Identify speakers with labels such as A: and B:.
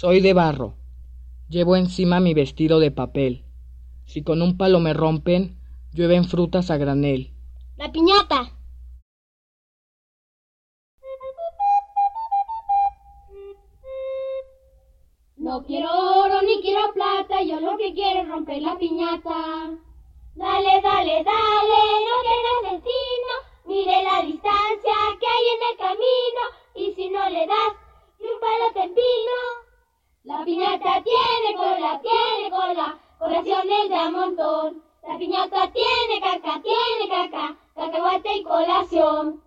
A: Soy de barro. Llevo encima mi vestido de papel. Si con un palo me rompen, llueven frutas a granel.
B: La piñata.
C: No quiero oro ni quiero plata, yo lo que quiero es romper la piñata. Dale, dale, dale, piñata tiene cola, tiene cola, corazones de a montón. La piñata tiene caca, tiene caca, cacahuate y colación.